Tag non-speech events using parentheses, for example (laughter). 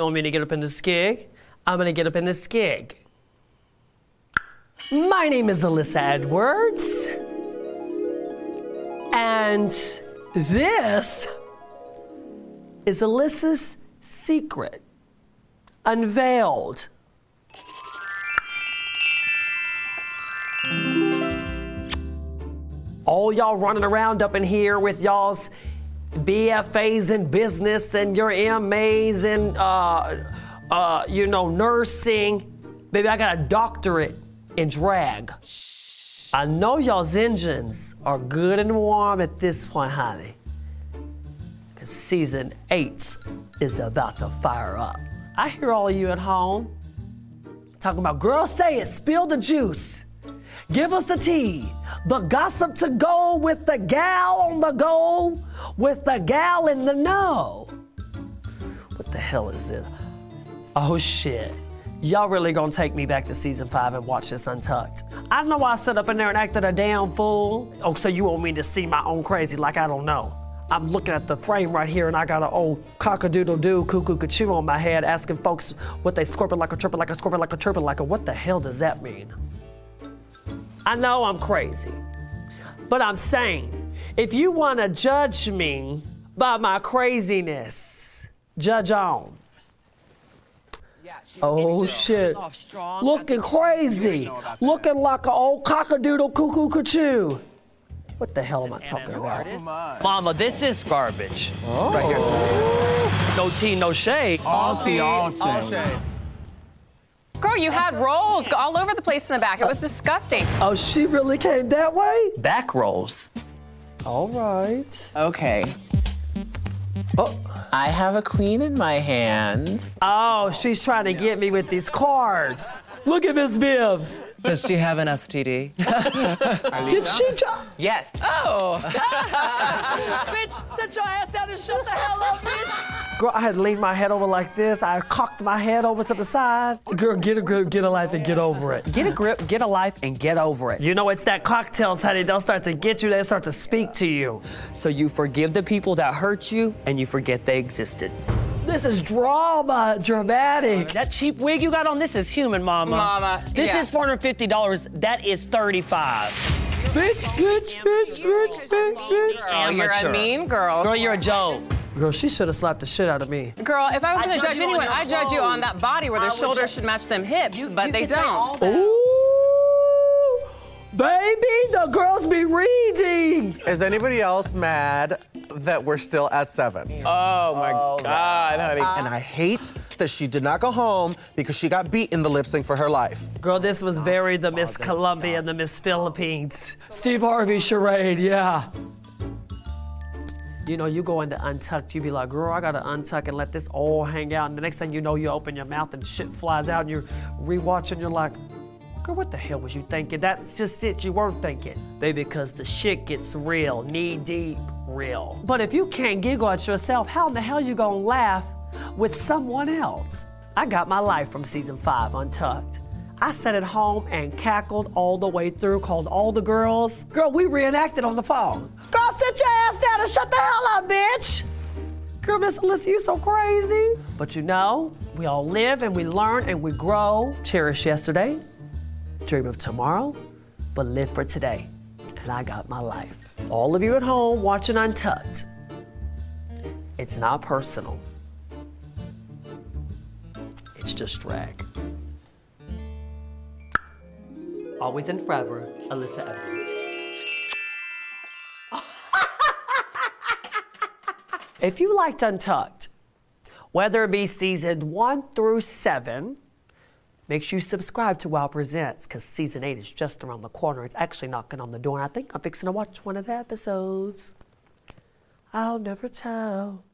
You want me to get up in the skig? I'm gonna get up in the skig. My name is Alyssa Edwards. And this is Alyssa's secret unveiled. All y'all running around up in here with y'all's BFAs in business and your MAs in, uh, uh, you know, nursing. Baby, I got a doctorate in drag. I know y'all's engines are good and warm at this point, honey. Because season eight is about to fire up. I hear all of you at home talking about, girl, say it, spill the juice. Give us the tea, the gossip to go with the gal on the go, with the gal in the know. What the hell is this? Oh shit. Y'all really gonna take me back to season five and watch this untucked? I know why I sit up in there and acted a damn fool. Oh, so you want me to see my own crazy like I don't know? I'm looking at the frame right here and I got an old cock-a-doodle-doo, cuckoo cachoo on my head asking folks what they scorpion like a triple like a scorpion like a triple like a what the hell does that mean? I know I'm crazy, but I'm saying if you want to judge me by my craziness, judge on. Oh shit. Looking crazy. Looking like an old cockadoodle cuckoo cachoo. What the hell am I talking about? Mama, this is garbage. Right here. Oh. No tea, no shade. All tea, all shade. Girl, you had rolls all over the place in the back. It was disgusting. Oh, she really came that way? Back rolls. All right. Okay. Oh. I have a queen in my hands. Oh, she's trying to get me with these cards. Look at Miss Viv. Does she have an STD? (laughs) Did she just? Yes. Oh. (laughs) bitch, sit your ass down and shut the hell up, bitch. Girl, I had leaned my head over like this. I cocked my head over to the side. Girl, get a grip, get a life, and get over it. Get a grip, get a life, and get over it. You know, it's that cocktails, honey. They'll start to get you, they start to speak to you. So you forgive the people that hurt you, and you forget they existed. This is drama, dramatic. That cheap wig you got on, this is human, mama. Mama, This yeah. is $450. That is 35 Bitch, bitch, bitch, bitch, bitch, bitch. Girl, you're a mean girl. Girl, you're a joke. Girl, she should have slapped the shit out of me. Girl, if I was going to judge judge anyone, I'd judge you on that body where the shoulders ju- should match them hips, but you they can say all don't. Ooh, baby, the girls be reading. Is anybody else mad that we're still at seven? Oh my oh, God, honey. And I hate that she did not go home because she got beat in the lip sync for her life. Girl, this was oh, very the Miss Colombia and the Miss Philippines. Steve Harvey charade, yeah. You know, you go into Untucked, you be like, girl, I gotta untuck and let this all hang out. And the next thing you know, you open your mouth and shit flies out and you're rewatching, you're like, girl, what the hell was you thinking? That's just it, you weren't thinking. Baby, because the shit gets real, knee deep, real. But if you can't giggle at yourself, how in the hell you gonna laugh with someone else? I got my life from season five, Untucked. I sat at home and cackled all the way through, called all the girls. Girl, we reenacted on the phone. And shut the hell up, bitch. Girl, Miss Alyssa, you so crazy. But you know, we all live and we learn and we grow. Cherish yesterday, dream of tomorrow, but live for today. And I got my life. All of you at home watching Untucked, it's not personal. It's just drag. Always and forever, Alyssa Edwards. If you liked Untucked, whether it be season one through seven, make sure you subscribe to Wow Presents because season eight is just around the corner. It's actually knocking on the door, I think I'm fixing to watch one of the episodes. I'll never tell.